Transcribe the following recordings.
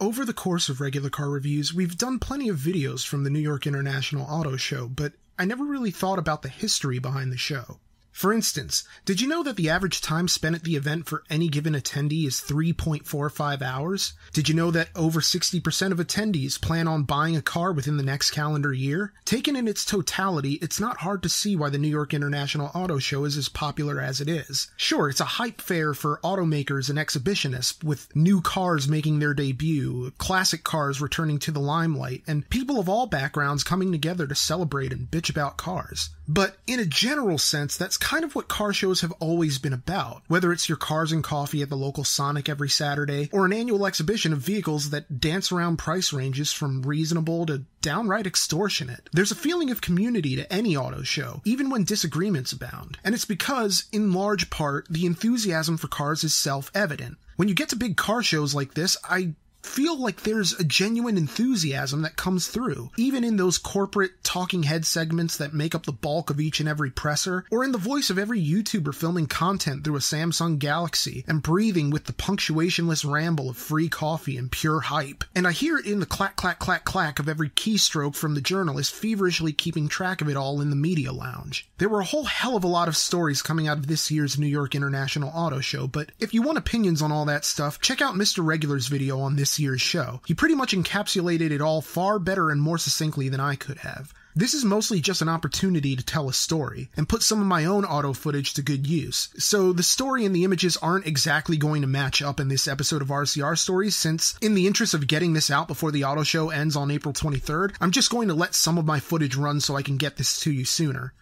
Over the course of regular car reviews, we've done plenty of videos from the New York International Auto Show, but I never really thought about the history behind the show. For instance, did you know that the average time spent at the event for any given attendee is 3.45 hours? Did you know that over 60% of attendees plan on buying a car within the next calendar year? Taken in its totality, it's not hard to see why the New York International Auto Show is as popular as it is. Sure, it's a hype fair for automakers and exhibitionists, with new cars making their debut, classic cars returning to the limelight, and people of all backgrounds coming together to celebrate and bitch about cars. But in a general sense, that's kind of what car shows have always been about. Whether it's your cars and coffee at the local Sonic every Saturday, or an annual exhibition of vehicles that dance around price ranges from reasonable to downright extortionate. There's a feeling of community to any auto show, even when disagreements abound. And it's because, in large part, the enthusiasm for cars is self evident. When you get to big car shows like this, I feel like there's a genuine enthusiasm that comes through, even in those corporate talking head segments that make up the bulk of each and every presser, or in the voice of every YouTuber filming content through a Samsung Galaxy and breathing with the punctuationless ramble of free coffee and pure hype. And I hear it in the clack, clack, clack, clack of every keystroke from the journalist feverishly keeping track of it all in the media lounge. There were a whole hell of a lot of stories coming out of this year's New York International Auto Show, but if you want opinions on all that stuff, check out Mr. Regular's video on this year's show. He pretty much encapsulated it all far better and more succinctly than I could have. This is mostly just an opportunity to tell a story and put some of my own auto footage to good use. So the story and the images aren't exactly going to match up in this episode of RCR Stories since in the interest of getting this out before the auto show ends on April 23rd, I'm just going to let some of my footage run so I can get this to you sooner.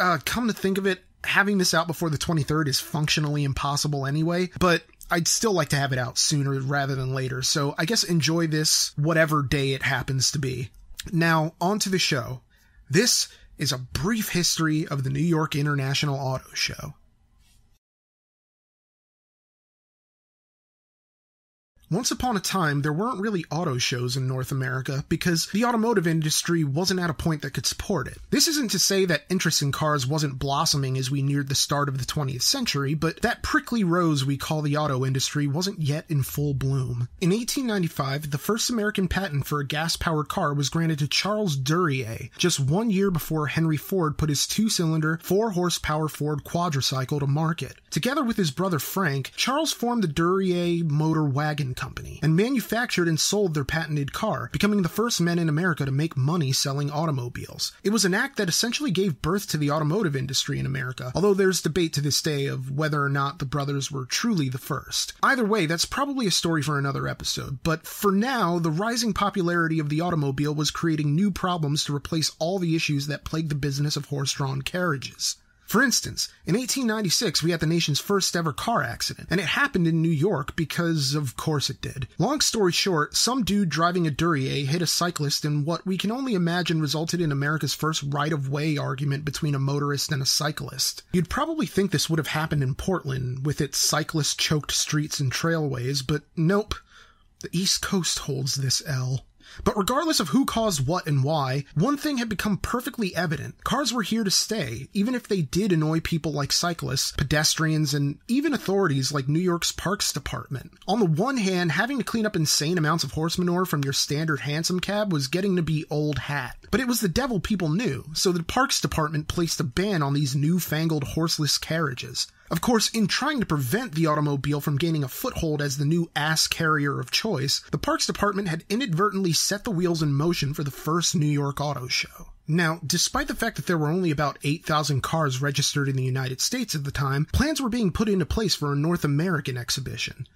Uh, come to think of it, having this out before the 23rd is functionally impossible anyway, but I'd still like to have it out sooner rather than later, so I guess enjoy this whatever day it happens to be. Now, on to the show. This is a brief history of the New York International Auto Show. Once upon a time, there weren't really auto shows in North America because the automotive industry wasn't at a point that could support it. This isn't to say that interest in cars wasn't blossoming as we neared the start of the 20th century, but that prickly rose we call the auto industry wasn't yet in full bloom. In 1895, the first American patent for a gas powered car was granted to Charles Duryea, just one year before Henry Ford put his two cylinder, 4 horsepower Ford quadricycle to market. Together with his brother Frank, Charles formed the Duryea Motor Wagon Company and manufactured and sold their patented car, becoming the first men in America to make money selling automobiles. It was an act that essentially gave birth to the automotive industry in America, although there's debate to this day of whether or not the brothers were truly the first. Either way, that's probably a story for another episode, but for now, the rising popularity of the automobile was creating new problems to replace all the issues that plagued the business of horse drawn carriages. For instance, in 1896 we had the nation's first ever car accident, and it happened in New York because of course it did. Long story short, some dude driving a Duryea hit a cyclist in what we can only imagine resulted in America's first right-of-way argument between a motorist and a cyclist. You'd probably think this would have happened in Portland, with its cyclist-choked streets and trailways, but nope. The East Coast holds this L. But regardless of who caused what and why, one thing had become perfectly evident. Cars were here to stay, even if they did annoy people like cyclists, pedestrians, and even authorities like New York's Parks Department. On the one hand, having to clean up insane amounts of horse manure from your standard hansom cab was getting to be old hat. But it was the devil people knew, so the Parks Department placed a ban on these newfangled horseless carriages. Of course, in trying to prevent the automobile from gaining a foothold as the new ass carrier of choice, the Parks Department had inadvertently set the wheels in motion for the first New York Auto Show. Now, despite the fact that there were only about 8,000 cars registered in the United States at the time, plans were being put into place for a North American exhibition.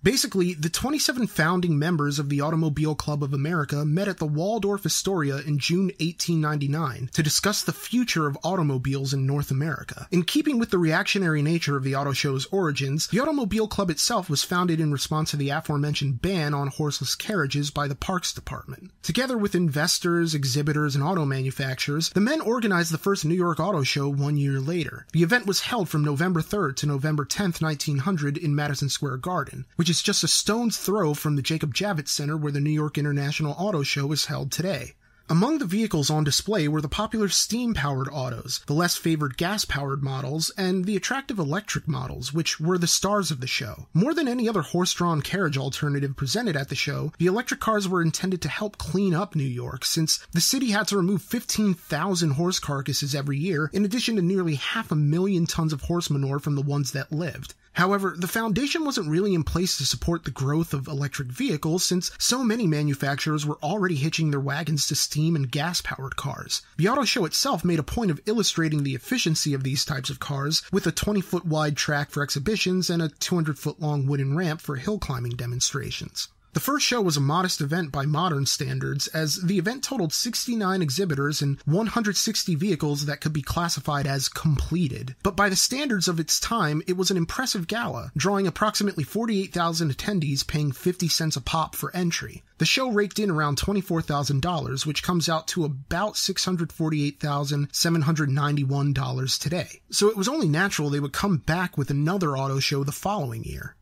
Basically, the 27 founding members of the Automobile Club of America met at the Waldorf Astoria in June 1899 to discuss the future of automobiles in North America. In keeping with the reactionary nature of the auto show's origins, the Automobile Club itself was founded in response to the aforementioned ban on horseless carriages by the Parks Department. Together with investors, exhibitors, and auto manufacturers, the men organized the first New York Auto Show one year later. The event was held from November 3rd to November 10th, 1900 in Madison Square Garden, which which is just a stone's throw from the Jacob Javits Center where the New York International Auto Show is held today. Among the vehicles on display were the popular steam powered autos, the less favored gas powered models, and the attractive electric models, which were the stars of the show. More than any other horse drawn carriage alternative presented at the show, the electric cars were intended to help clean up New York, since the city had to remove 15,000 horse carcasses every year, in addition to nearly half a million tons of horse manure from the ones that lived. However, the foundation wasn't really in place to support the growth of electric vehicles since so many manufacturers were already hitching their wagons to steam and gas powered cars. The auto show itself made a point of illustrating the efficiency of these types of cars with a 20 foot wide track for exhibitions and a 200 foot long wooden ramp for hill climbing demonstrations. The first show was a modest event by modern standards, as the event totaled 69 exhibitors and 160 vehicles that could be classified as completed. But by the standards of its time, it was an impressive gala, drawing approximately 48,000 attendees paying 50 cents a pop for entry. The show raked in around $24,000, which comes out to about $648,791 today. So it was only natural they would come back with another auto show the following year.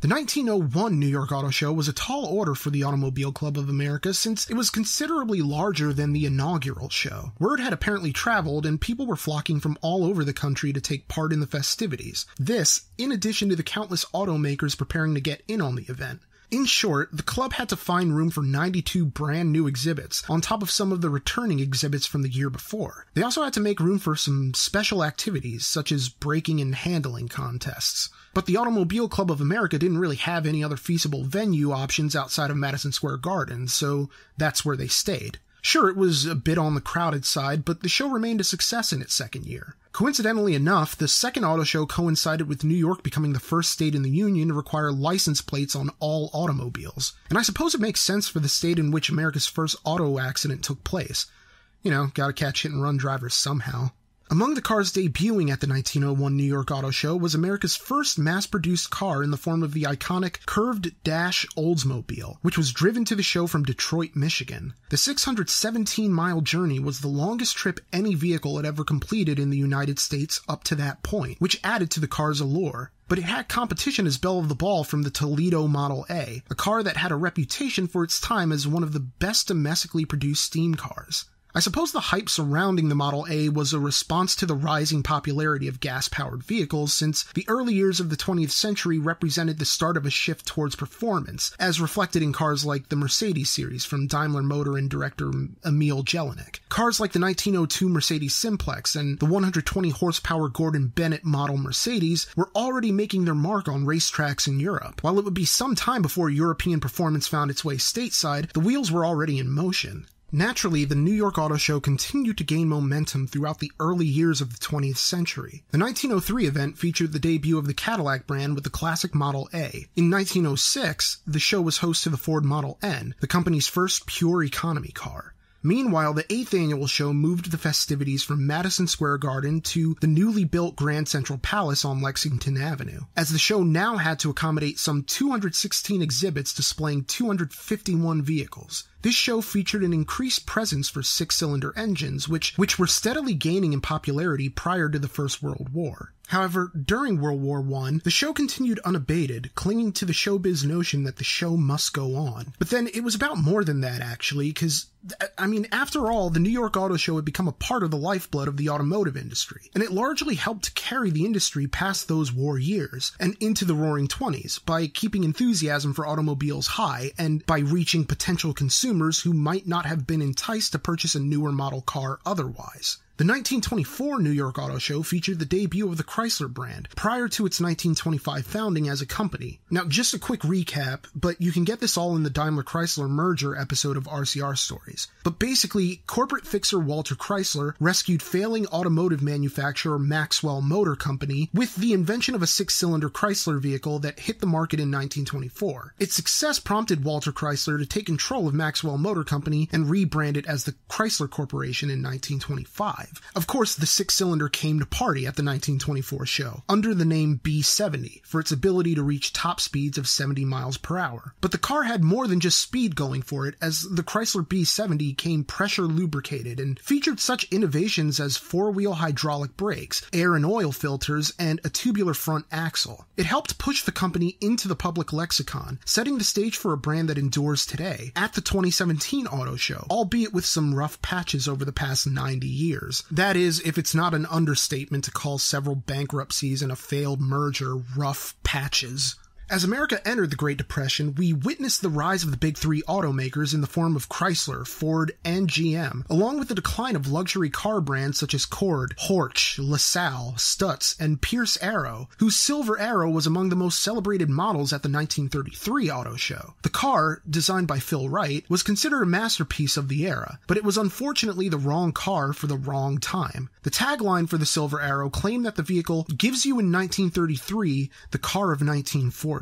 The 1901 New York Auto Show was a tall order for the Automobile Club of America since it was considerably larger than the inaugural show. Word had apparently traveled and people were flocking from all over the country to take part in the festivities. This, in addition to the countless automakers preparing to get in on the event. In short, the club had to find room for 92 brand new exhibits, on top of some of the returning exhibits from the year before. They also had to make room for some special activities, such as braking and handling contests. But the Automobile Club of America didn't really have any other feasible venue options outside of Madison Square Garden, so that's where they stayed. Sure, it was a bit on the crowded side, but the show remained a success in its second year. Coincidentally enough, the second auto show coincided with New York becoming the first state in the Union to require license plates on all automobiles. And I suppose it makes sense for the state in which America's first auto accident took place. You know, gotta catch hit and run drivers somehow. Among the cars debuting at the 1901 New York Auto Show was America's first mass produced car in the form of the iconic curved dash Oldsmobile, which was driven to the show from Detroit, Michigan. The 617 mile journey was the longest trip any vehicle had ever completed in the United States up to that point, which added to the car's allure but it had competition as belle of the ball from the Toledo Model A, a car that had a reputation for its time as one of the best domestically produced steam cars. I suppose the hype surrounding the Model A was a response to the rising popularity of gas powered vehicles, since the early years of the 20th century represented the start of a shift towards performance, as reflected in cars like the Mercedes series from Daimler Motor and director Emil Jelinek. Cars like the 1902 Mercedes Simplex and the 120 horsepower Gordon Bennett model Mercedes were already making their mark on racetracks in Europe. While it would be some time before European performance found its way stateside, the wheels were already in motion. Naturally, the New York Auto Show continued to gain momentum throughout the early years of the 20th century. The 1903 event featured the debut of the Cadillac brand with the classic Model A. In 1906, the show was host to the Ford Model N, the company's first pure economy car. Meanwhile, the 8th annual show moved the festivities from Madison Square Garden to the newly built Grand Central Palace on Lexington Avenue, as the show now had to accommodate some 216 exhibits displaying 251 vehicles. This show featured an increased presence for six-cylinder engines, which, which were steadily gaining in popularity prior to the First World War. However, during World War I, the show continued unabated, clinging to the showbiz notion that the show must go on. But then it was about more than that, actually, because, I mean, after all, the New York Auto Show had become a part of the lifeblood of the automotive industry, and it largely helped carry the industry past those war years and into the roaring 20s by keeping enthusiasm for automobiles high and by reaching potential consumers who might not have been enticed to purchase a newer model car otherwise. The 1924 New York Auto Show featured the debut of the Chrysler brand prior to its 1925 founding as a company. Now, just a quick recap, but you can get this all in the Daimler Chrysler merger episode of RCR Stories. But basically, corporate fixer Walter Chrysler rescued failing automotive manufacturer Maxwell Motor Company with the invention of a six cylinder Chrysler vehicle that hit the market in 1924. Its success prompted Walter Chrysler to take control of Maxwell Motor Company and rebrand it as the Chrysler Corporation in 1925. Of course, the six cylinder came to party at the 1924 show under the name B70 for its ability to reach top speeds of 70 miles per hour. But the car had more than just speed going for it, as the Chrysler B70 came pressure lubricated and featured such innovations as four wheel hydraulic brakes, air and oil filters, and a tubular front axle. It helped push the company into the public lexicon, setting the stage for a brand that endures today at the 2017 auto show, albeit with some rough patches over the past 90 years. That is, if it's not an understatement to call several bankruptcies and a failed merger rough patches. As America entered the Great Depression, we witnessed the rise of the big three automakers in the form of Chrysler, Ford, and GM, along with the decline of luxury car brands such as Cord, Horch, LaSalle, Stutz, and Pierce Arrow, whose Silver Arrow was among the most celebrated models at the 1933 auto show. The car, designed by Phil Wright, was considered a masterpiece of the era, but it was unfortunately the wrong car for the wrong time. The tagline for the Silver Arrow claimed that the vehicle gives you in 1933 the car of 1940.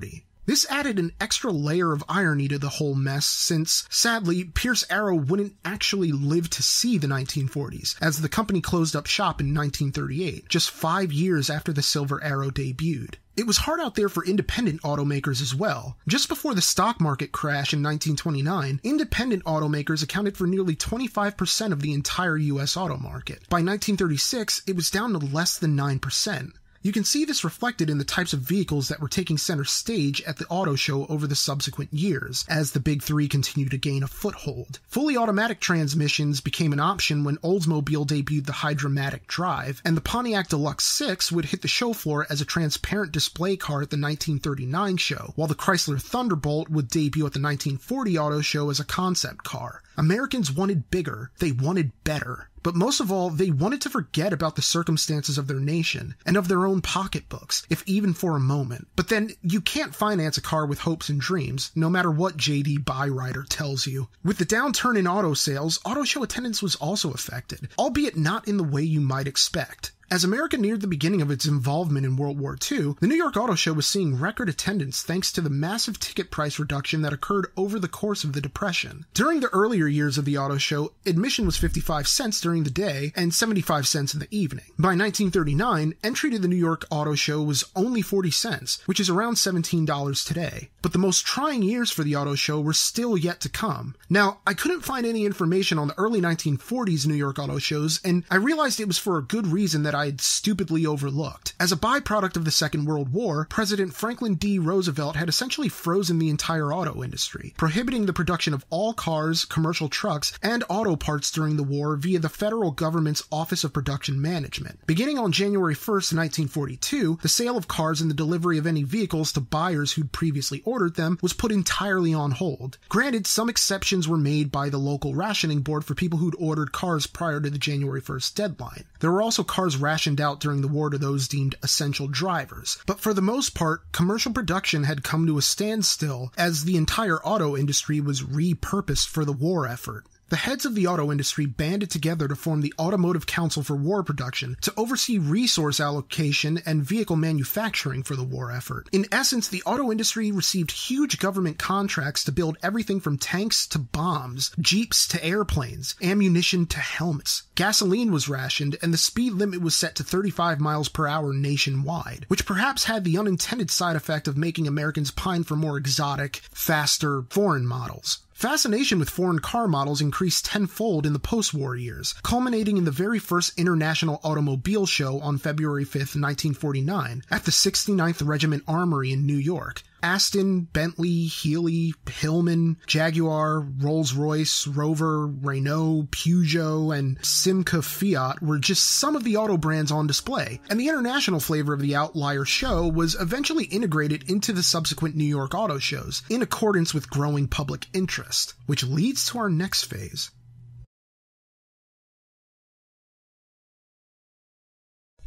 This added an extra layer of irony to the whole mess since, sadly, Pierce Arrow wouldn't actually live to see the 1940s, as the company closed up shop in 1938, just five years after the Silver Arrow debuted. It was hard out there for independent automakers as well. Just before the stock market crash in 1929, independent automakers accounted for nearly 25% of the entire US auto market. By 1936, it was down to less than 9%. You can see this reflected in the types of vehicles that were taking center stage at the auto show over the subsequent years, as the big three continued to gain a foothold. Fully automatic transmissions became an option when Oldsmobile debuted the Hydra-Matic Drive, and the Pontiac Deluxe 6 would hit the show floor as a transparent display car at the 1939 show, while the Chrysler Thunderbolt would debut at the 1940 auto show as a concept car. Americans wanted bigger, they wanted better. But most of all, they wanted to forget about the circumstances of their nation and of their own pocketbooks, if even for a moment. But then you can't finance a car with hopes and dreams, no matter what JD Byrider tells you. With the downturn in auto sales, auto show attendance was also affected, albeit not in the way you might expect. As America neared the beginning of its involvement in World War II, the New York Auto Show was seeing record attendance thanks to the massive ticket price reduction that occurred over the course of the Depression. During the earlier years of the auto show, admission was 55 cents during the day and 75 cents in the evening. By 1939, entry to the New York Auto Show was only 40 cents, which is around $17 today. But the most trying years for the auto show were still yet to come. Now, I couldn't find any information on the early 1940s New York auto shows, and I realized it was for a good reason that I'd stupidly overlooked. As a byproduct of the Second World War, President Franklin D. Roosevelt had essentially frozen the entire auto industry, prohibiting the production of all cars, commercial trucks, and auto parts during the war via the federal government's Office of Production Management. Beginning on January 1st, 1942, the sale of cars and the delivery of any vehicles to buyers who'd previously ordered them was put entirely on hold. Granted, some exceptions were made by the local rationing board for people who'd ordered cars prior to the January 1st deadline. There were also cars rationed out during the war to those deemed essential drivers. But for the most part, commercial production had come to a standstill as the entire auto industry was repurposed for the war effort. The heads of the auto industry banded together to form the Automotive Council for War Production to oversee resource allocation and vehicle manufacturing for the war effort. In essence, the auto industry received huge government contracts to build everything from tanks to bombs, jeeps to airplanes, ammunition to helmets. Gasoline was rationed, and the speed limit was set to 35 miles per hour nationwide, which perhaps had the unintended side effect of making Americans pine for more exotic, faster, foreign models. Fascination with foreign car models increased tenfold in the post war years, culminating in the very first International Automobile Show on February 5, 1949, at the 69th Regiment Armory in New York. Aston, Bentley, Healey, Hillman, Jaguar, Rolls Royce, Rover, Renault, Peugeot, and Simca Fiat were just some of the auto brands on display, and the international flavor of the Outlier show was eventually integrated into the subsequent New York auto shows in accordance with growing public interest, which leads to our next phase.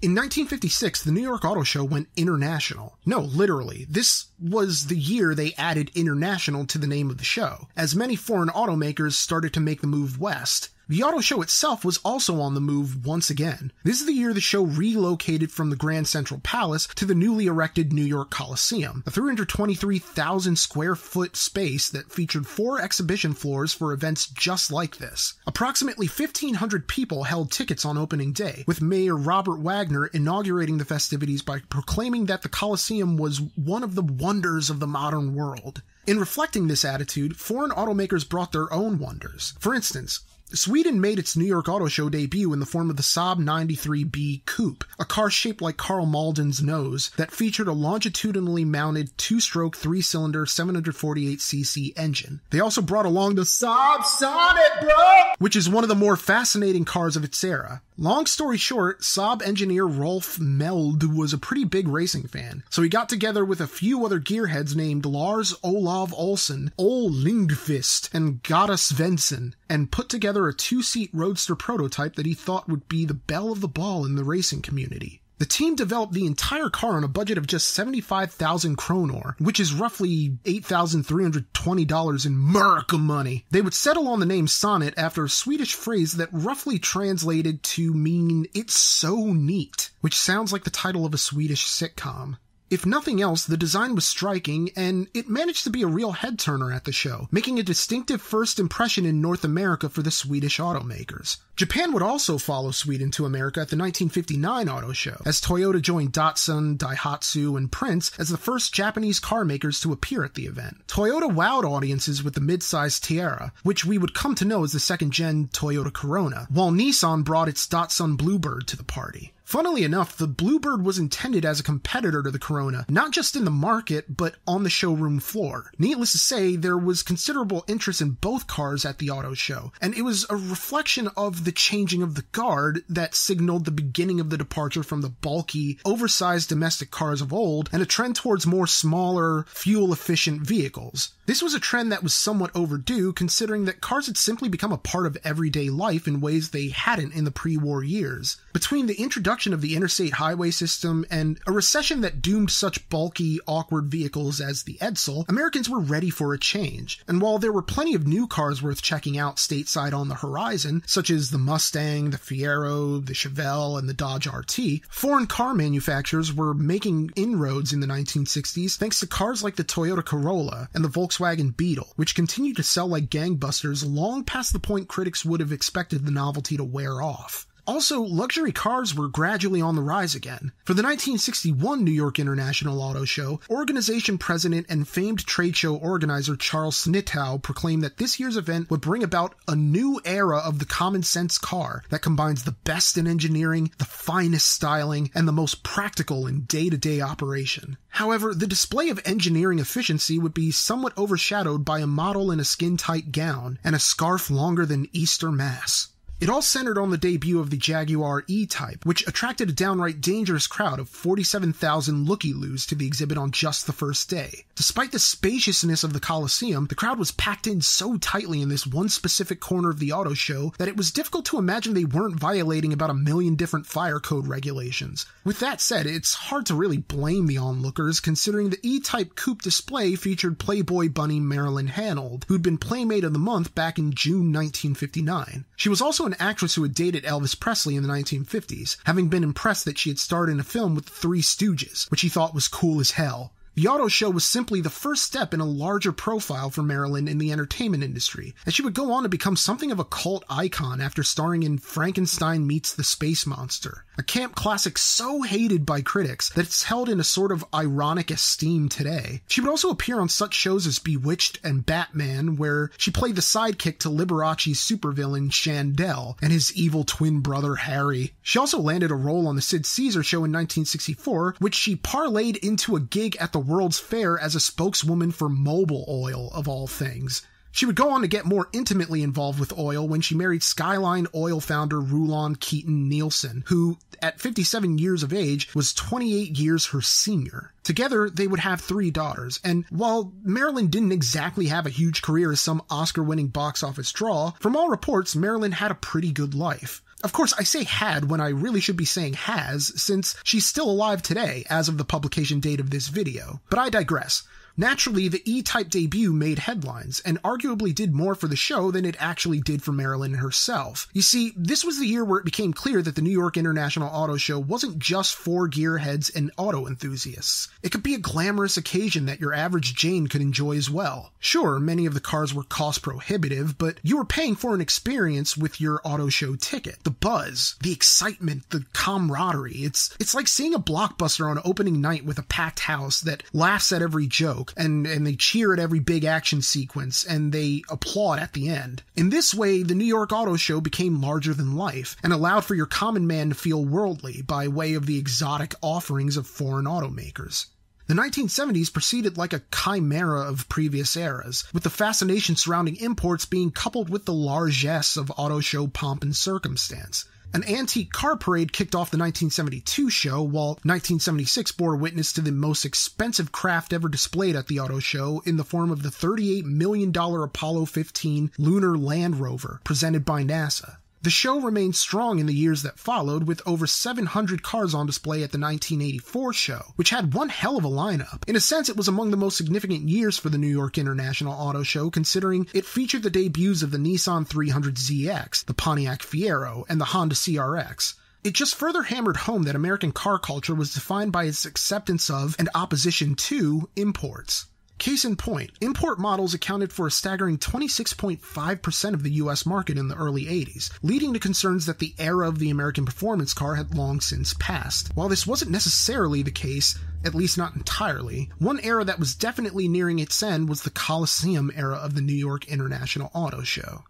In 1956, the New York Auto Show went international. No, literally. This was the year they added international to the name of the show, as many foreign automakers started to make the move west. The auto show itself was also on the move once again. This is the year the show relocated from the Grand Central Palace to the newly erected New York Coliseum, a 323,000 square foot space that featured four exhibition floors for events just like this. Approximately 1,500 people held tickets on opening day, with Mayor Robert Wagner inaugurating the festivities by proclaiming that the Coliseum was one of the wonders of the modern world. In reflecting this attitude, foreign automakers brought their own wonders. For instance, Sweden made its New York Auto Show debut in the form of the Saab 93B Coupe, a car shaped like Karl Malden's nose that featured a longitudinally mounted two-stroke three-cylinder 748cc engine. They also brought along the Saab Sonett, bro, which is one of the more fascinating cars of its era. Long story short, Saab engineer Rolf Mellde was a pretty big racing fan, so he got together with a few other gearheads named Lars Olav Olsen, Ol Lindqvist, and Gata Svensson, and put together a two-seat roadster prototype that he thought would be the belle of the ball in the racing community. The team developed the entire car on a budget of just 75,000 kronor, which is roughly $8,320 in America money. They would settle on the name Sonett after a Swedish phrase that roughly translated to mean it's so neat, which sounds like the title of a Swedish sitcom. If nothing else, the design was striking, and it managed to be a real head turner at the show, making a distinctive first impression in North America for the Swedish automakers. Japan would also follow Sweden to America at the 1959 auto show, as Toyota joined Datsun, Daihatsu, and Prince as the first Japanese car makers to appear at the event. Toyota wowed audiences with the mid-sized Tiara, which we would come to know as the second gen Toyota Corona, while Nissan brought its Datsun Bluebird to the party. Funnily enough, the Bluebird was intended as a competitor to the Corona, not just in the market, but on the showroom floor. Needless to say, there was considerable interest in both cars at the auto show, and it was a reflection of the changing of the guard that signaled the beginning of the departure from the bulky, oversized domestic cars of old and a trend towards more smaller, fuel efficient vehicles. This was a trend that was somewhat overdue considering that cars had simply become a part of everyday life in ways they hadn't in the pre-war years. Between the introduction of the interstate highway system and a recession that doomed such bulky, awkward vehicles as the Edsel, Americans were ready for a change. And while there were plenty of new cars worth checking out stateside on the horizon, such as the Mustang, the Fiero, the Chevelle, and the Dodge RT, foreign car manufacturers were making inroads in the 1960s thanks to cars like the Toyota Corolla and the Volkswagen Beetle, which continued to sell like gangbusters long past the point critics would have expected the novelty to wear off. Also, luxury cars were gradually on the rise again. For the 1961 New York International Auto Show, organization president and famed trade show organizer Charles Snitow proclaimed that this year's event would bring about a new era of the common sense car that combines the best in engineering, the finest styling, and the most practical in day to day operation. However, the display of engineering efficiency would be somewhat overshadowed by a model in a skin tight gown and a scarf longer than Easter Mass. It all centered on the debut of the Jaguar E-Type, which attracted a downright dangerous crowd of 47,000 looky-loos to the exhibit on just the first day. Despite the spaciousness of the Coliseum, the crowd was packed in so tightly in this one specific corner of the auto show that it was difficult to imagine they weren't violating about a million different fire code regulations. With that said, it's hard to really blame the onlookers considering the E-Type coupe display featured Playboy bunny Marilyn Hanold, who'd been Playmate of the Month back in June 1959. She was also an actress who had dated Elvis Presley in the 1950s, having been impressed that she had starred in a film with the Three Stooges, which he thought was cool as hell. The auto show was simply the first step in a larger profile for Marilyn in the entertainment industry, and she would go on to become something of a cult icon after starring in Frankenstein Meets the Space Monster, a camp classic so hated by critics that it's held in a sort of ironic esteem today. She would also appear on such shows as Bewitched and Batman, where she played the sidekick to Liberace's supervillain Chandell and his evil twin brother Harry. She also landed a role on the Sid Caesar show in 1964, which she parlayed into a gig at the World's Fair as a spokeswoman for Mobil Oil, of all things. She would go on to get more intimately involved with oil when she married Skyline oil founder Rulon Keaton Nielsen, who, at 57 years of age, was 28 years her senior. Together, they would have three daughters, and while Marilyn didn't exactly have a huge career as some Oscar winning box office draw, from all reports, Marilyn had a pretty good life. Of course, I say had when I really should be saying has, since she's still alive today as of the publication date of this video. But I digress. Naturally, the E-Type debut made headlines, and arguably did more for the show than it actually did for Marilyn herself. You see, this was the year where it became clear that the New York International Auto Show wasn't just for gearheads and auto enthusiasts. It could be a glamorous occasion that your average Jane could enjoy as well. Sure, many of the cars were cost prohibitive, but you were paying for an experience with your auto show ticket. The buzz, the excitement, the camaraderie. It's it's like seeing a blockbuster on opening night with a packed house that laughs at every joke and, and they cheer at every big action sequence and they applaud at the end. In this way, the New York Auto Show became larger than life and allowed for your common man to feel worldly by way of the exotic offerings of foreign automakers. The 1970s proceeded like a chimera of previous eras, with the fascination surrounding imports being coupled with the largesse of auto show pomp and circumstance. An antique car parade kicked off the 1972 show, while 1976 bore witness to the most expensive craft ever displayed at the auto show in the form of the $38 million Apollo 15 lunar Land Rover, presented by NASA. The show remained strong in the years that followed, with over 700 cars on display at the 1984 show, which had one hell of a lineup. In a sense, it was among the most significant years for the New York International Auto Show, considering it featured the debuts of the Nissan 300ZX, the Pontiac Fiero, and the Honda CRX. It just further hammered home that American car culture was defined by its acceptance of and opposition to imports. Case in point, import models accounted for a staggering 26.5% of the US market in the early 80s, leading to concerns that the era of the American performance car had long since passed. While this wasn't necessarily the case, at least not entirely, one era that was definitely nearing its end was the Coliseum era of the New York International Auto Show.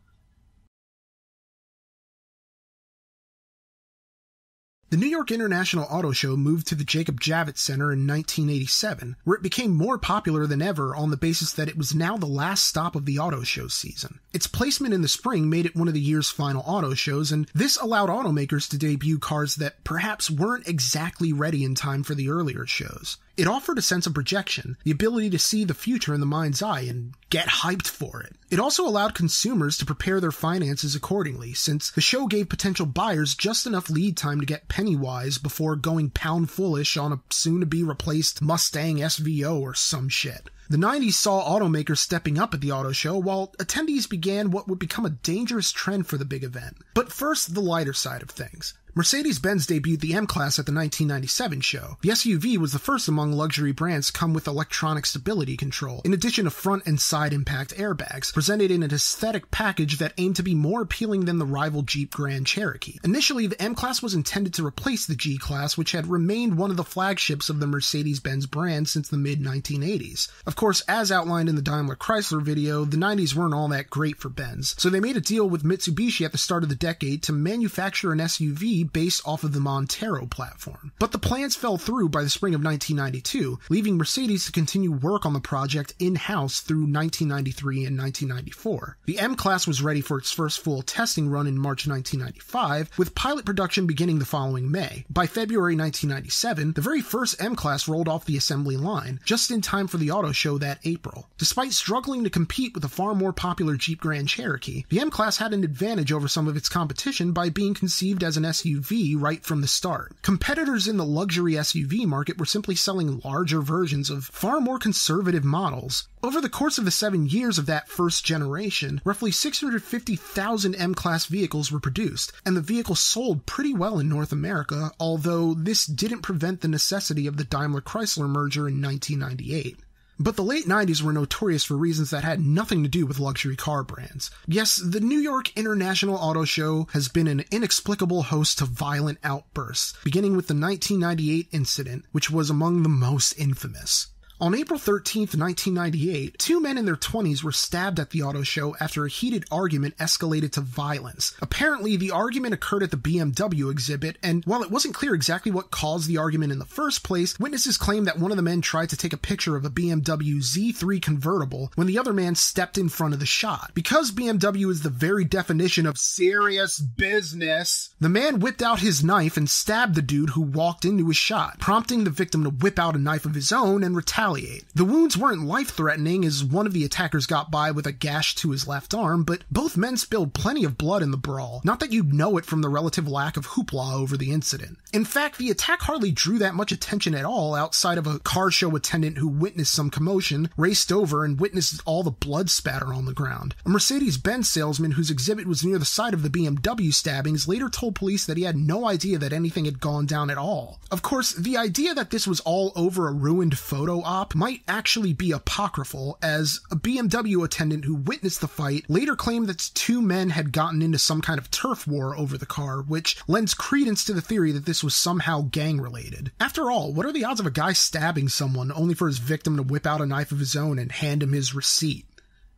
The New York International Auto Show moved to the Jacob Javits Center in 1987, where it became more popular than ever on the basis that it was now the last stop of the auto show season. Its placement in the spring made it one of the year's final auto shows, and this allowed automakers to debut cars that perhaps weren't exactly ready in time for the earlier shows. It offered a sense of projection, the ability to see the future in the mind's eye and get hyped for it. It also allowed consumers to prepare their finances accordingly, since the show gave potential buyers just enough lead time to get pennywise before going pound foolish on a soon to be replaced Mustang SVO or some shit. The 90s saw automakers stepping up at the auto show, while attendees began what would become a dangerous trend for the big event. But first, the lighter side of things. Mercedes Benz debuted the M Class at the 1997 show. The SUV was the first among luxury brands to come with electronic stability control, in addition to front and side impact airbags, presented in an aesthetic package that aimed to be more appealing than the rival Jeep Grand Cherokee. Initially, the M Class was intended to replace the G Class, which had remained one of the flagships of the Mercedes Benz brand since the mid 1980s. Of course, as outlined in the Daimler Chrysler video, the 90s weren't all that great for Benz, so they made a deal with Mitsubishi at the start of the decade to manufacture an SUV based off of the Montero platform. But the plans fell through by the spring of 1992, leaving Mercedes to continue work on the project in-house through 1993 and 1994. The M-Class was ready for its first full testing run in March 1995, with pilot production beginning the following May. By February 1997, the very first M-Class rolled off the assembly line, just in time for the auto show that April. Despite struggling to compete with the far more popular Jeep Grand Cherokee, the M-Class had an advantage over some of its competition by being conceived as an SUV right from the start. Competitors in the luxury SUV market were simply selling larger versions of far more conservative models. Over the course of the seven years of that first generation, roughly 650,000 M Class vehicles were produced, and the vehicle sold pretty well in North America, although this didn't prevent the necessity of the Daimler Chrysler merger in 1998. But the late 90s were notorious for reasons that had nothing to do with luxury car brands. Yes, the New York International Auto Show has been an inexplicable host to violent outbursts, beginning with the 1998 incident, which was among the most infamous. On April 13, 1998, two men in their 20s were stabbed at the auto show after a heated argument escalated to violence. Apparently, the argument occurred at the BMW exhibit, and while it wasn't clear exactly what caused the argument in the first place, witnesses claim that one of the men tried to take a picture of a BMW Z3 convertible when the other man stepped in front of the shot. Because BMW is the very definition of serious business, the man whipped out his knife and stabbed the dude who walked into his shot, prompting the victim to whip out a knife of his own and retaliate retaliate. The wounds weren't life threatening as one of the attackers got by with a gash to his left arm, but both men spilled plenty of blood in the brawl. Not that you'd know it from the relative lack of hoopla over the incident. In fact, the attack hardly drew that much attention at all outside of a car show attendant who witnessed some commotion, raced over, and witnessed all the blood spatter on the ground. A Mercedes Benz salesman whose exhibit was near the site of the BMW stabbings later told police that he had no idea that anything had gone down at all. Of course, the idea that this was all over a ruined photo op might actually be apocryphal, as a BMW attendant who witnessed the fight later claimed that two men had gotten into some kind of turf war over the car, which lends credence to the theory that this was somehow gang related. After all, what are the odds of a guy stabbing someone only for his victim to whip out a knife of his own and hand him his receipt?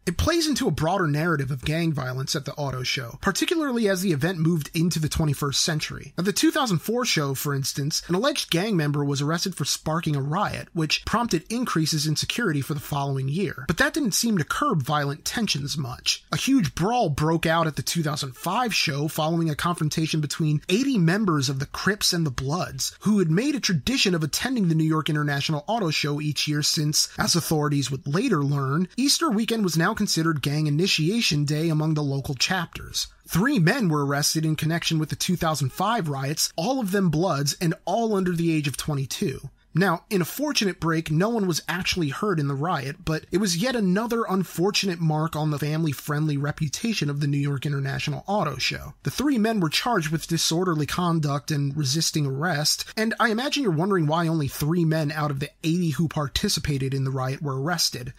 It plays into a broader narrative of gang violence at the auto show, particularly as the event moved into the 21st century. At the 2004 show, for instance, an alleged gang member was arrested for sparking a riot, which prompted increases in security for the following year. But that didn't seem to curb violent tensions much. A huge brawl broke out at the 2005 show following a confrontation between 80 members of the Crips and the Bloods, who had made a tradition of attending the New York International Auto Show each year since, as authorities would later learn, Easter weekend was now now considered gang initiation day among the local chapters. Three men were arrested in connection with the 2005 riots, all of them Bloods and all under the age of 22. Now, in a fortunate break, no one was actually hurt in the riot, but it was yet another unfortunate mark on the family friendly reputation of the New York International Auto Show. The three men were charged with disorderly conduct and resisting arrest, and I imagine you're wondering why only three men out of the 80 who participated in the riot were arrested.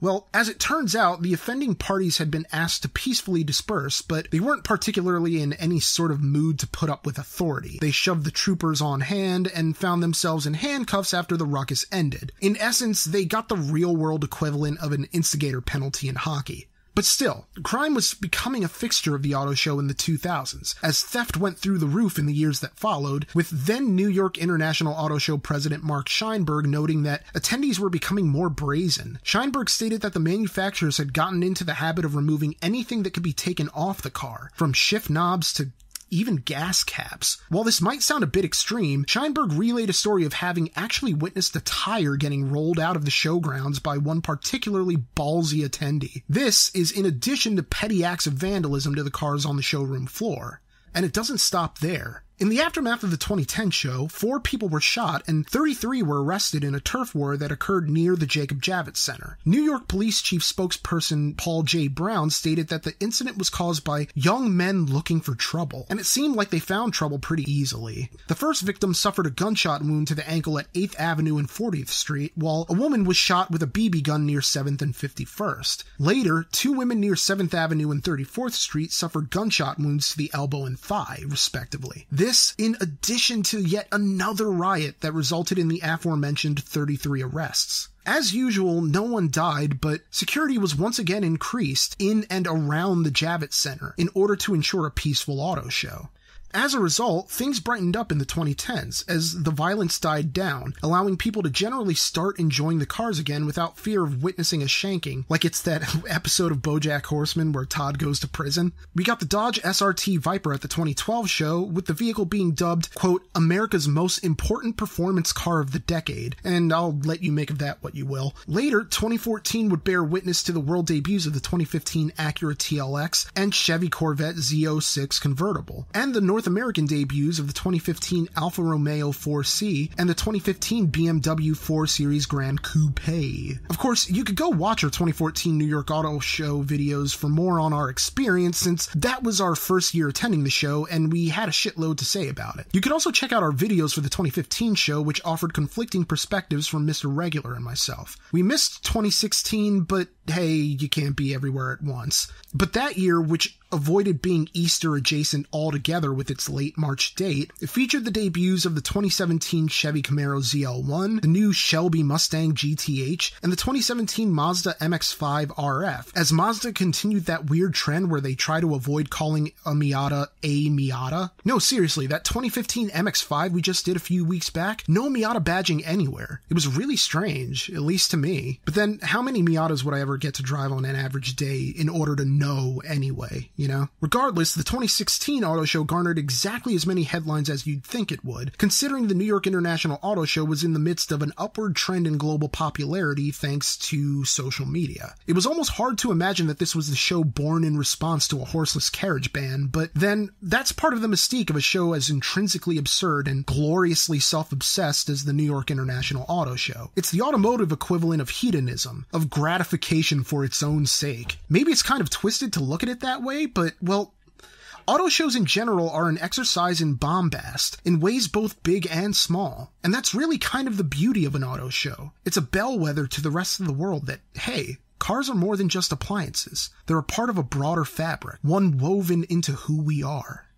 Well, as it turns out, the offending parties had been asked to peacefully disperse, but they weren't particularly in any sort of mood to put up with authority. They shoved the troopers on hand and found themselves in handcuffs after the ruckus ended. In essence, they got the real world equivalent of an instigator penalty in hockey. But still, crime was becoming a fixture of the auto show in the 2000s, as theft went through the roof in the years that followed, with then New York International Auto Show president Mark Scheinberg noting that attendees were becoming more brazen. Scheinberg stated that the manufacturers had gotten into the habit of removing anything that could be taken off the car, from shift knobs to even gas caps. While this might sound a bit extreme, Scheinberg relayed a story of having actually witnessed a tire getting rolled out of the showgrounds by one particularly ballsy attendee. This is in addition to petty acts of vandalism to the cars on the showroom floor. And it doesn't stop there. In the aftermath of the 2010 show, four people were shot and 33 were arrested in a turf war that occurred near the Jacob Javits Center. New York Police Chief spokesperson Paul J. Browne stated that the incident was caused by young men looking for trouble, and it seemed like they found trouble pretty easily. The first victim suffered a gunshot wound to the ankle at 8th Avenue and 40th Street, while a woman was shot with a BB gun near 7th and 51st. Later, two women near 7th Avenue and 34th Street suffered gunshot wounds to the elbow and thigh, respectively. This, in addition to yet another riot that resulted in the aforementioned 33 arrests. As usual, no one died, but security was once again increased in and around the Javits Center in order to ensure a peaceful auto show. As a result, things brightened up in the 2010s as the violence died down, allowing people to generally start enjoying the cars again without fear of witnessing a shanking, like it's that episode of Bojack Horseman where Todd goes to prison. We got the Dodge SRT Viper at the 2012 show, with the vehicle being dubbed, quote, America's most important performance car of the decade, and I'll let you make of that what you will. Later, 2014 would bear witness to the world debuts of the 2015 Acura TLX and Chevy Corvette Z06 convertible, and the North North American debuts of the 2015 Alfa Romeo 4C and the 2015 BMW 4 Series Gran Coupe. Of course, you could go watch our 2014 New York Auto Show videos for more on our experience since that was our first year attending the show and we had a shitload to say about it. You could also check out our videos for the 2015 show which offered conflicting perspectives from Mr. Regular and myself. We missed 2016, but hey, you can't be everywhere at once. But that year, which avoided being Easter adjacent altogether with its late March date, it featured the debuts of the 2017 Chevy Camaro ZL1, the new Shelby Mustang GTH, and the 2017 Mazda MX-5 RF, as Mazda continued that weird trend where they try to avoid calling a Miata a Miata. No, seriously, that 2015 MX-5 we just did a few weeks back, no Miata badging anywhere. It was really strange, at least to me. But then, how many Miatas would I ever ever get to drive on an average day in order to know anyway, you know? Regardless, the 2016 auto show garnered exactly as many headlines as you'd think it would, considering the New York International Auto Show was in the midst of an upward trend in global popularity thanks to social media. It was almost hard to imagine that this was the show born in response to a horseless carriage ban, but then that's part of the mystique of a show as intrinsically absurd and gloriously self-obsessed as the New York International Auto Show. It's the automotive equivalent of hedonism, of gratification for its own sake. Maybe it's kind of twisted to look at it that way, but well, Auto shows in general are an exercise in bombast, in ways both big and small. And that's really kind of the beauty of an auto show. It's a bellwether to the rest of the world that, hey, cars are more than just appliances. They're a part of a broader fabric, one woven into who we are.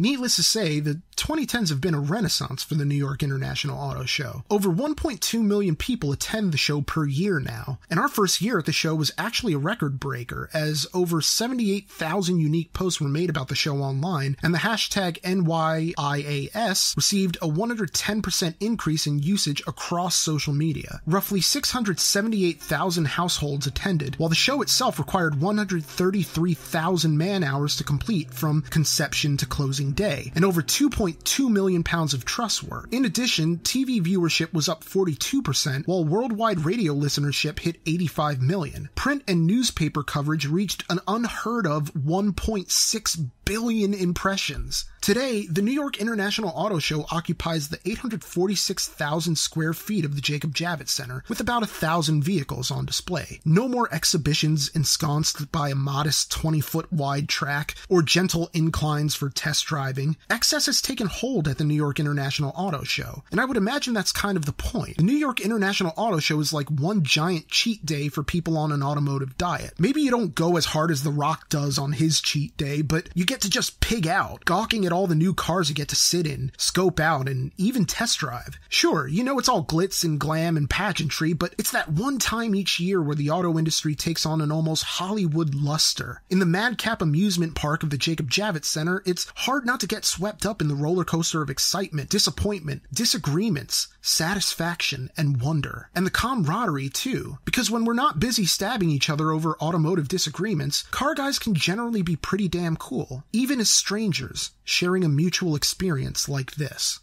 Needless to say, the 2010s have been a renaissance for the New York International Auto Show. Over 1.2 million people attend the show per year now, and our first year at the show was actually a record breaker, as over 78,000 unique posts were made about the show online, and the hashtag NYIAS received a 110% increase in usage across social media. Roughly 678,000 households attended, while the show itself required 133,000 man hours to complete from conception to closing day, and over 2.2 million pounds of truss work. In addition, TV viewership was up 42%, while worldwide radio listenership hit 85 million. Print and newspaper coverage reached an unheard of 1.6 billion impressions. Today, the New York International Auto Show occupies the 846,000 square feet of the Jacob Javits Center, with about a thousand vehicles on display. No more exhibitions ensconced by a modest 20 foot wide track or gentle inclines for test driving. Excess has taken hold at the New York International Auto Show, and I would imagine that's kind of the point. The New York International Auto Show is like one giant cheat day for people on an automotive diet. Maybe you don't go as hard as The Rock does on his cheat day, but you get to just pig out, gawking at all the new cars you get to sit in, scope out, and even test drive. Sure, you know it's all glitz and glam and pageantry, but it's that one time each year where the auto industry takes on an almost Hollywood luster. In the Madcap amusement park of the Jacob Javits Center, it's hard not to get swept up in the roller coaster of excitement, disappointment, disagreements, satisfaction, and wonder. And the camaraderie, too. Because when we're not busy stabbing each other over automotive disagreements, car guys can generally be pretty damn cool, even as strangers, sharing a mutual experience like this.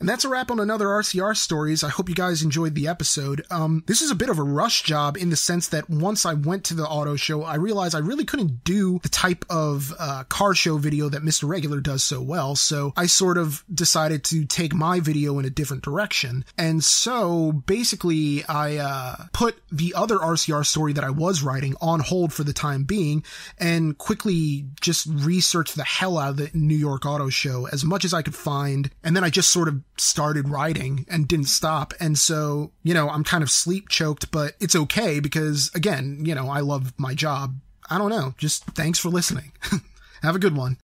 And that's a wrap on another RCR stories. I hope you guys enjoyed the episode. Um, this is a bit of a rush job in the sense that once I went to the auto show, I realized I really couldn't do the type of uh, car show video that Mr. Regular does so well. So I sort of decided to take my video in a different direction. And so basically, I uh, put the other RCR story that I was writing on hold for the time being and quickly just researched the hell out of the New York Auto Show as much as I could find. And then I just sort of started writing and didn't stop. And so, you know, I'm kind of sleep choked, but it's okay because again, you know, I love my job. I don't know. Just thanks for listening. Have a good one.